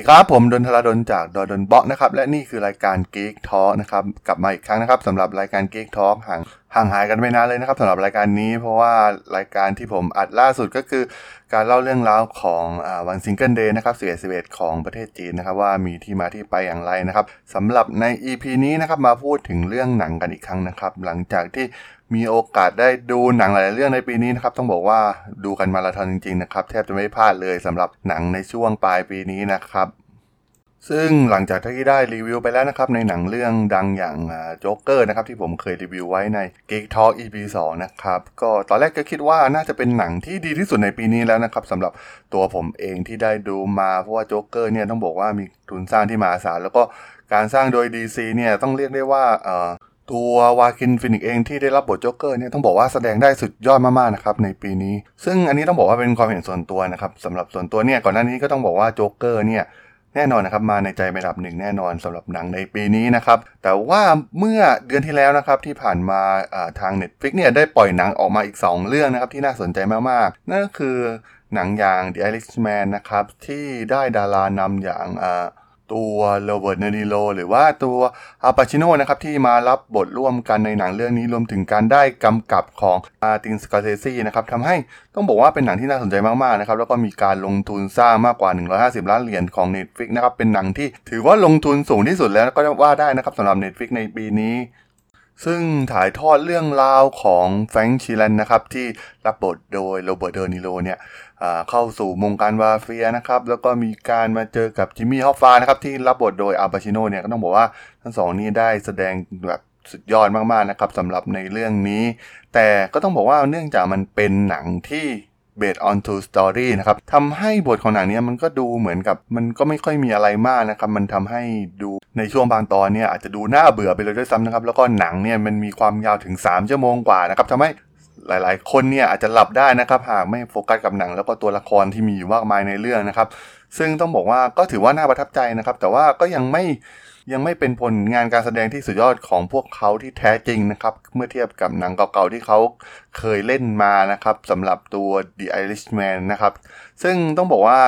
สวัสดีครับ ผมดนทราดนจากด.ดดนเบาะนะครับ และนี่คือรายการ Geek Talk นะครับ กลับมาอีกครั้งนะครับสำหรับรายการ Geek Talk ห่างห่างหายกันไปนานเลยนะครับสำหรับรายการนี้เพราะว่ารายการที่ผมอัดล่าสุดก็คือการเล่าเรื่องราวของวัน Single Day นะครับ11 11 ของประเทศจีนนะครับ ว่ามีที่มาที่ไปอย่างไรนะครับสำหรับใน EP นี้นะครับมาพูดถึงเรื่องหนังกันอีกครั้งนะครับ หลังจากที่ มีโอกาสได้ดูหนังหลายเรื่องในปีนี้นะครับ ต้องบอกว่าดูกันมาราธอนจริงๆนะครับ แทบจะไม่พลาดเลยสำหรับหนังในช่วงปลายปีนี้นะครับ ซึ่งหลังจากที่ได้รีวิวไปแล้วนะครับ ในหนังเรื่องดังอย่างโจ๊กเกอร์นะครับ ที่ผมเคยรีวิวไว้ใน Geek Talk EP 2นะครับ ก็ตอนแรกก็คิดว่าน่าจะเป็นหนังที่ดีที่สุดในปีนี้แล้วนะครับสำหรับตัวผมเองที่ได้ดูมาเพราะว่าโจ๊กเกอร์เนี่ยต้องบอกว่ามีทุนสร้างที่มหาศาลแล้วก็การสร้างโดย DC เนี่ยต้องเรียกได้ว่าตัววาคินฟีนิกซ์เองที่ได้รับบทโจ๊กเกอร์เนี่ยต้องบอกว่าแสดงได้สุดยอดมากๆนะครับในปีนี้ ซึ่งอันนี้ต้องบอกว่าเป็นความเห็นส่วนตัวนะครับสำหรับส่วนตัวเนี่ยก่อนหน้านี้ก็ต้องบอกว่าโจ๊กเกอร์เนี่ยแน่นอนนะครับมาในใจระดับหนึ่งแน่นอนสำหรับหนังในปีนี้นะครับแต่ว่าเมื่อเดือนที่แล้วนะครับที่ผ่านมาทาง Netflix เนี่ยได้ปล่อยหนังออกมาอีก 2 เรื่องนะครับที่น่าสนใจมากๆ นั่นก็คือหนังอย่าง The Irishman นะครับที่ได้ดารานำอย่าง ตัวโรเบิร์ต เดอ นีโรหรือว่าตัวอัล ปาชิโนนะครับที่มารับบทร่วมกันในหนังเรื่องนี้รวมถึงการได้กำกับของมาร์ตินสกอร์เซซีนะครับทำให้ต้องบอกว่าเป็นหนังที่น่าสนใจมากๆนะครับแล้วก็มีการลงทุนสร้างมากกว่า 150 ล้านเหรียญของ Netflix นะครับเป็นหนังที่ถือว่าลงทุนสูงที่สุดแล้วก็ว่าได้นะครับสำหรับ Netflix ในปีนี้ซึ่งถ่ายทอดเรื่องราวของแฟรงค์ชีแรนนะครับที่รับบทโดยโรเบิร์ตเดอร์นิโลเนี่ย เข้าสู่วงการมาเฟียนะครับ แล้วก็มีการมาเจอกับจิมมี่ฮอฟฟานะครับ ที่รับบทโดยอัล ปาชิโนเนี่ย ก็ต้องบอกว่าทั้งสองนี้ได้แสดงแบบสุดยอดมากๆนะครับสำหรับในเรื่องนี้ แต่ก็ต้องบอกว่าเนื่องจากมันเป็นหนังที่ based on true story นะครับทำให้บทของหนังนี้มันก็ดูเหมือนกับมันก็ไม่ค่อยมีอะไรมากนะครับมันทำให้ดูในช่วงบางตอนเนี่ยอาจจะดูน่าเบื่อไปเลยด้วยซ้ำนะครับแล้วก็หนังเนี่ยมันมีความยาวถึง 3 ชั่วโมงกว่านะครับทำให้ หลายๆ คนเนี่ยอาจจะหลับได้นะครับหากไม่โฟกัสกับหนัง แล้วก็ตัวละครที่มีอยู่มากมายในเรื่องนะครับ ซึ่งต้องบอกว่าก็ถือว่าน่าประทับใจนะครับ แต่ว่าก็ยังไม่ยังไม่เป็นผลงานการแสดงที่สุดยอดของพวกเขาที่แท้จริงนะครับ เมื่อเทียบกับหนังเก่าๆที่เขาเคยเล่นมานะครับสำหรับตัว The Irishman นะครับ ซึ่งต้องบอกว่า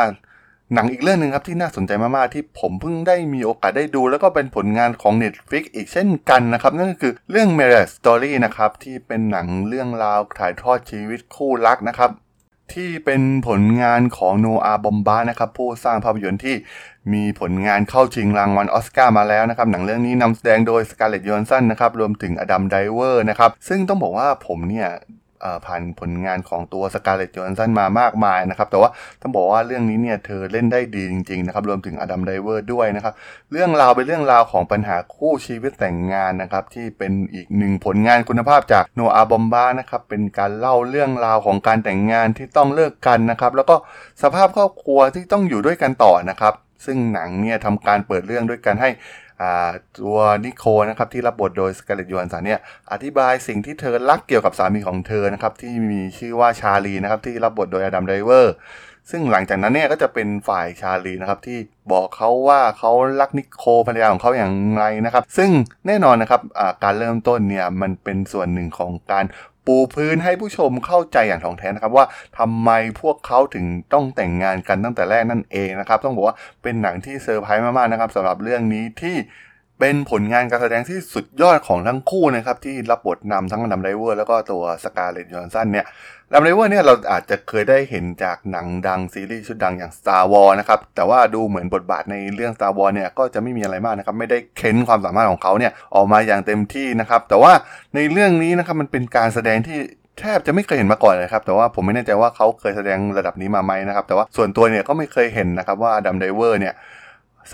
หนังอีกเรื่องหนึ่งครับที่น่าสนใจมากๆที่ผมเพิ่งได้มีโอกาสได้ดู แล้วก็เป็นผลงานของ Netflix อีกเช่นกันนะครับ นั่นก็คือเรื่อง Marriage Story นะครับ ที่เป็นหนังเรื่องราวถ่ายทอดชีวิตคู่รักนะครับ ที่เป็นผลงานของโนอาบอมบานะครับ ผู้สร้างภาพยนตร์ที่มีผลงานเข้าชิงรางวัลออสการ์มาแล้วนะครับ หนังเรื่องนี้นำแสดงโดยสการ์เล็ต โจแฮนส์สันนะครับรวมถึงอดัมไดรเวอร์นะครับซึ่งต้องบอกว่าผมเนี่ย ผ่านผลงานของตัวสการ์เล็ต โจแฮนส์สันมามากมายนะครับ แต่ว่าต้องบอกว่าเรื่องนี้เนี่ยเธอเล่นได้ดีจริงๆนะครับ รวมถึงอดัมไดรเวอร์ด้วยนะครับ เรื่องราวเป็นเรื่องราวของปัญหาคู่ชีวิตแต่งงานนะครับ ที่เป็นอีกหนึ่งผลงานคุณภาพจากโนอาห์ บอมบาคนะครับ เป็นการเล่าเรื่องราวของการแต่งงานที่ต้องเลิกกันนะครับ แล้วก็สภาพครอบครัวที่ต้องอยู่ด้วยกันต่อนะครับซึ่งหนังเนี่ยทำการเปิดเรื่องด้วยการให้ ตัวนิโคลนะครับที่รับบทโดยสการ์เล็ต โจแฮนส์สันเนี่ยอธิบายสิ่งที่เธอรักเกี่ยวกับสามีของเธอนะครับที่มีชื่อว่าชาลีนะครับที่รับบทโดยอดัมไดรเวอร์ซึ่งหลังจากนั้นเนี่ยก็จะเป็นฝ่ายชาลีนะครับที่บอกเขาว่าเขารักนิโคลภรรยาของเขาอย่างไรนะครับ ซึ่งแน่นอนนะครับการเริ่มต้นเนี่ยมันเป็นส่วนหนึ่งของการ ปูพื้นให้ผู้ชมเข้าใจอย่างถ่องแท้นะครับว่าทำไมพวกเขาถึงต้องแต่งงานกันตั้งแต่แรกนั่นเองนะครับ ต้องบอกว่าเป็นหนังที่เซอร์ไพรส์มากๆนะครับสำหรับเรื่องนี้ที่ เป็นผลงานการแสดงที่สุดยอดของทั้งคู่นะครับที่รับบทนำทั้งอดัมไดรเวอร์แล้วก็ตัวสการ์เล็ต โจแฮนส์สันเนี่ยอดัมไดรเวอร์เนี่ยเราอาจจะเคยได้เห็นจากหนังดังซีรีส์ชุดดังอย่าง Star Wars นะครับแต่ว่าดูเหมือนบทบาทในเรื่อง Star Wars เนี่ยก็จะไม่มีอะไรมากนะครับไม่ได้เค้นความสามารถของเขาเนี่ยออกมาอย่างเต็มที่นะครับแต่ว่าในเรื่องนี้นะครับมันเป็นการแสดงที่แทบจะไม่เคยเห็นมาก่อนเลยครับ แต่ว่าผมไม่แน่ใจว่าเขาเคยแสดงระดับนี้มาไหมนะครับ แต่ว่าส่วนตัวเนี่ยก็ไม่เคยเห็นนะครับว่าอดัมไดรเวอร์เนี่ย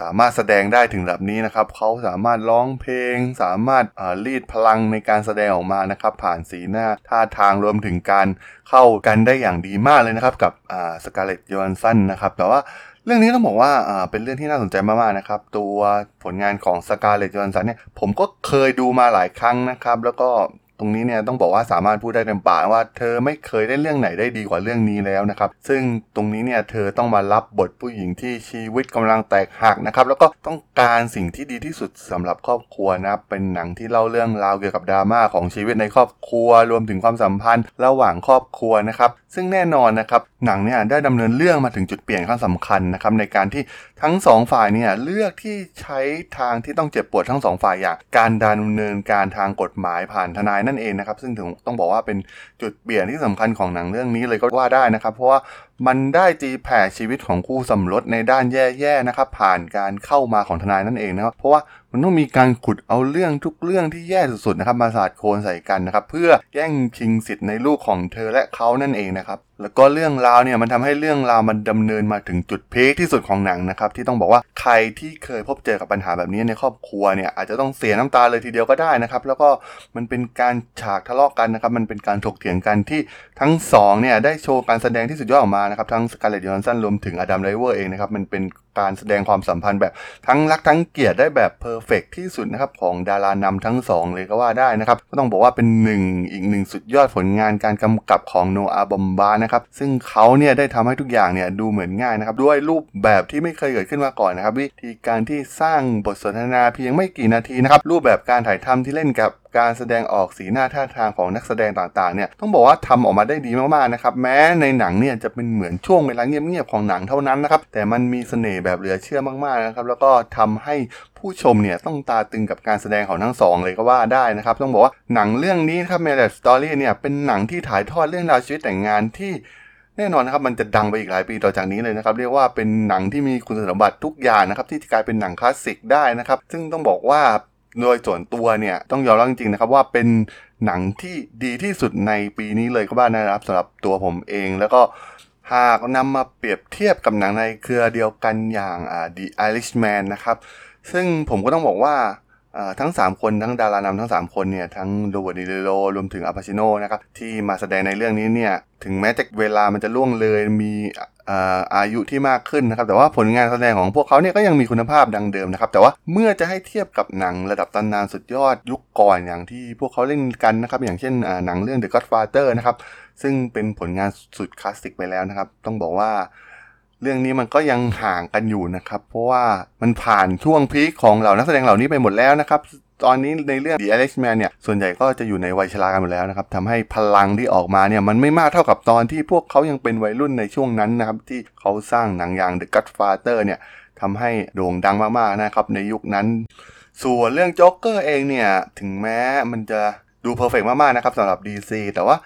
สามารถแสดงได้ถึงระดับนี้นะครับ เขาสามารถร้องเพลง สามารถรีดพลังในการแสดงออกมานะครับ ผ่านสีหน้าท่าทางรวมถึงการเข้ากันได้อย่างดีมากเลยนะครับ กับสกาเลตยอนสันนะครับ แต่ว่าเรื่องนี้ต้องบอกว่าเป็นเรื่องที่น่าสนใจมากๆนะครับ ตัวผลงานของสกาเลตจอนสันเนี่ยผมก็เคยดูมาหลายครั้งนะครับ แล้วก็ ตรงนี้เนี่ยต้องบอกว่าสามารถพูดได้เต็มปากว่าเธอไม่เคยได้เรื่องไหนได้ดีกว่าเรื่องนี้แล้วนะครับซึ่งตรงนี้เนี่ยเธอต้องมารับบทผู้หญิงที่ชีวิตกำลังแตกหักนะครับแล้วก็ต้องการสิ่งที่ดีที่สุดสำหรับครอบครัวนะครับเป็นหนังที่เล่าเรื่องราวเกี่ยวกับดราม่าของชีวิตในครอบครัว รวมถึงความสัมพันธ์ ระหว่างครอบครัวนะครับซึ่งแน่นอนนะครับหนังเนี่ยได้ดำเนินเรื่องมาถึงจุดเปลี่ยนขั้นสำคัญนะครับในการที่ทั้งสองฝ่ายเนี่ยเลือกที่ใช้ทางที่ต้องเจ็บปวดทั้งสองฝ่ายอย่างการดำเนินการทางกฎหมายผ่านทนายนั่นเองนะครับซึ่งถึงต้องบอกว่าเป็นจุดเปลี่ยนที่สำคัญของหนังเรื่องนี้เลยก็ว่าได้นะครับ เพราะว่า มันได้ตีแผ่ชีวิตของคู่สมรสในด้านแย่ๆนะครับ ผ่านการเข้ามาของทนายนั่นเองนะครับ เพราะว่ามันต้องมีการขุดเอาเรื่องทุกเรื่องที่แย่สุดๆนะครับ มาสาดโคลนใส่กันนะครับ เพื่อแย่งชิงสิทธิ์ในลูกของเธอและเขานั่นเองนะครับแล้วก็เรื่องราวเนี่ยมันทำให้เรื่องราวมันดำเนินมาถึงจุดพีคที่สุดของหนังนะครับ ที่ต้องบอกว่าใครที่เคยพบเจอกับปัญหาแบบนี้ในครอบครัวเนี่ยอาจจะต้องเสียน้ำตาเลยทีเดียวก็ได้นะครับ แล้วก็มันเป็นการฉากทะเลาะกันนะครับ มันเป็นการถกเถียงกันที่ทั้งสองเนี่ยได้โชว์การแสดงที่สุดยอดออกมานะครับทั้งสการ์เล็ต โจแฮนส์สันรวมถึงอดัม ไดรเวอร์เองนะครับมันเป็น การแสดงความสัมพันธ์แบบทั้งรักทั้งเกลียดได้แบบ perfect ที่สุดนะครับของดารานำทั้งสองเลยก็ว่าได้นะครับ ก็ต้องบอกว่าเป็นหนึ่งอีกหนึ่งสุดยอดผลงานการกำกับของโนอาห์ บอมบัคนะครับ ซึ่งเขาเนี่ยได้ทำให้ทุกอย่างเนี่ยดูเหมือนง่ายนะครับ ด้วยรูปแบบที่ไม่เคยเกิดขึ้นมาก่อนนะครับ วิธีการที่สร้างบทสนทนาเพียงไม่กี่นาทีนะครับ รูปแบบการถ่ายทำที่เล่นกับการแสดงออกสีหน้าท่าทางของนักแสดงต่างๆ เนี่ยต้องบอกว่าทำออกมาได้ดีมากๆนะครับ แม้ในหนังเนี่ยจะเป็นเหมือนช่วงเวลาเงียบๆของหนังเท่านั้นนะครับ แต่มันมีเสน่ห์แบบเหลือเชื่อมากๆนะครับ แล้วก็ทำให้ผู้ชมเนี่ยต้องตาตึงกับการแสดงของทั้งสองเลยก็ว่าได้นะครับ ต้องบอกว่าหนังเรื่องนี้นะครับ Marriage Story เนี่ยเป็นหนังที่ถ่ายทอดเรื่องราวชีวิตแต่งงานที่แน่นอนนะครับมันจะดังไปอีกหลายปีต่อจากนี้เลยนะครับ เรียกว่าเป็นหนังที่มีคุณสมบัติทุกอย่างนะครับ ที่กลายเป็นหนังคลาสสิกได้นะครับ ซึ่งต้องบอกว่าโดยส่วนตัวเนี่ยต้องยอมรับจริงๆนะครับว่าเป็นหนังที่ดีที่สุดในปีนี้เลยก็ว่านะครับสำหรับตัวผมเองแล้วก็ หากนำมาเปรียบเทียบกับหนังในเครือเดียวกันอย่าง The Irishman นะครับ ซึ่งผมก็ต้องบอกว่าทั้ง 3 คนทั้งดารานำทั้ง 3 คนเนี่ยทั้งโรเบิร์ตดิเรโรรวมถึงอาปาชิโนนะครับที่มาแสดงในเรื่องนี้เนี่ยถึงแม้จะเวลามันจะล่วงเลยมี อายุที่มากขึ้นนะครับ แต่ว่าผลงานแสดงของพวกเขาเนี่ยก็ยังมีคุณภาพดังเดิมนะครับ แต่ว่าเมื่อจะให้เทียบกับหนังระดับตำนานสุดยอดยุคก่อนอย่างที่พวกเขาเล่นกันนะครับ อย่างเช่นหนังเรื่อง The Godfather นะครับ ซึ่งเป็นผลงานสุดคลาสสิกไปแล้วนะครับ ต้องบอกว่าเรื่องนี้มันก็ยังห่างกันอยู่นะครับ เพราะว่ามันผ่านช่วงพีคของเหล่านักแสดงเหล่านี้ไปหมดแล้วนะครับ ตอนนี้ในเรื่อง The Irishman เนี่ย ส่วนใหญ่ก็จะอยู่ในวัยชรากันหมดแล้วนะครับทำให้พลังที่ออกมาเนี่ย มันไม่มากเท่ากับตอนที่พวกเขายังเป็นวัยรุ่นในช่วงนั้นนะครับ ที่เขาสร้างหนังอย่าง The Godfather เนี่ยทำให้โด่งดังมากๆนะครับ ในยุคนั้น ส่วนเรื่องโจ๊กเกอร์เองเนี่ย ถึงแม้มันจะดู perfect มากๆนะครับสำหรับ DC แต่ว่า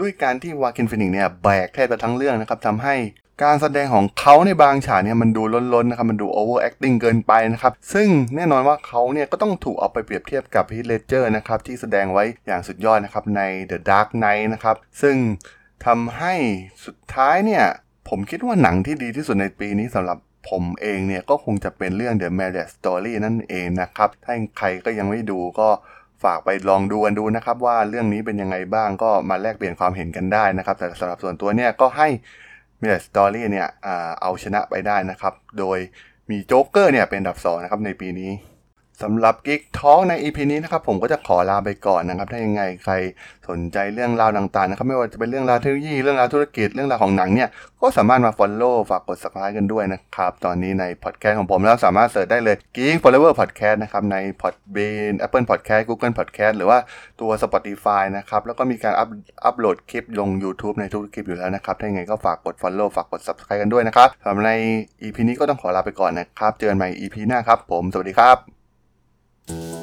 ด้วยการที่วาคีนฟีนิกซ์เนี่ยแบกแทบจะทั้งเรื่องนะครับทำให้ การแสดงของเขาในบางฉากเนี่ยมันดูล้นๆนะครับ มันดู over acting เกินไปนะครับ ซึ่งแน่นอนว่าเขาเนี่ยก็ต้องถูกเอาไปเปรียบเทียบกับฮีธ เลดเจอร์นะครับ ที่แสดงไว้อย่างสุดยอดนะครับใน The Dark Knight นะครับ ซึ่งทำให้สุดท้ายเนี่ย ผมคิดว่าหนังที่ดีที่สุดในปีนี้สำหรับผมเองเนี่ย ก็คงจะเป็นเรื่อง The Marriage Story นั่นเองนะครับ ถ้าใครก็ยังไม่ดูก็ฝากไปลองดูกันดูนะครับ ว่าเรื่องนี้เป็นยังไงบ้างก็มาแลกเปลี่ยนความเห็นกันได้นะครับ แต่สำหรับส่วนตัวเนี่ยก็ให้ Marriage Story เนี่ยเอาชนะไปได้นะครับ โดยมีโจ๊กเกอร์เนี่ยเป็นอันดับ2นะครับในปีนี้ สำหรับ Geek Talk ใน EP นี้นะครับผมก็จะขอลาไปก่อนนะครับ ถ้ายังไงใครสนใจเรื่องราวต่างๆนะครับไม่ว่าจะเป็นเรื่องราวเทคโนโลยีเรื่องราวธุรกิจเรื่องราวของหนังเนี่ยก็สามารถมา Follow ฝากกด Subscribe กันด้วยนะครับ ตอนนี้ในพอดแคสต์ของผมแล้วสามารถเสิร์ชได้เลย Geek Forever Podcast นะครับใน Podbean Apple Podcast Google Podcast หรือว่าตัว Spotify นะครับแล้วก็มีการอัพอัปโหลดคลิปลง YouTube ในทุกคลิปอยู่แล้วนะครับถ้ายังไงก็ฝากกด Follow ฝากกด Subscribe กันด้วยนะครับสำหรับใน EP นี้ก็ต้องขอลาไปก่อนนะครับเจอกันใหม่ EP หน้าครับผมสวัสดีครับ Thank you.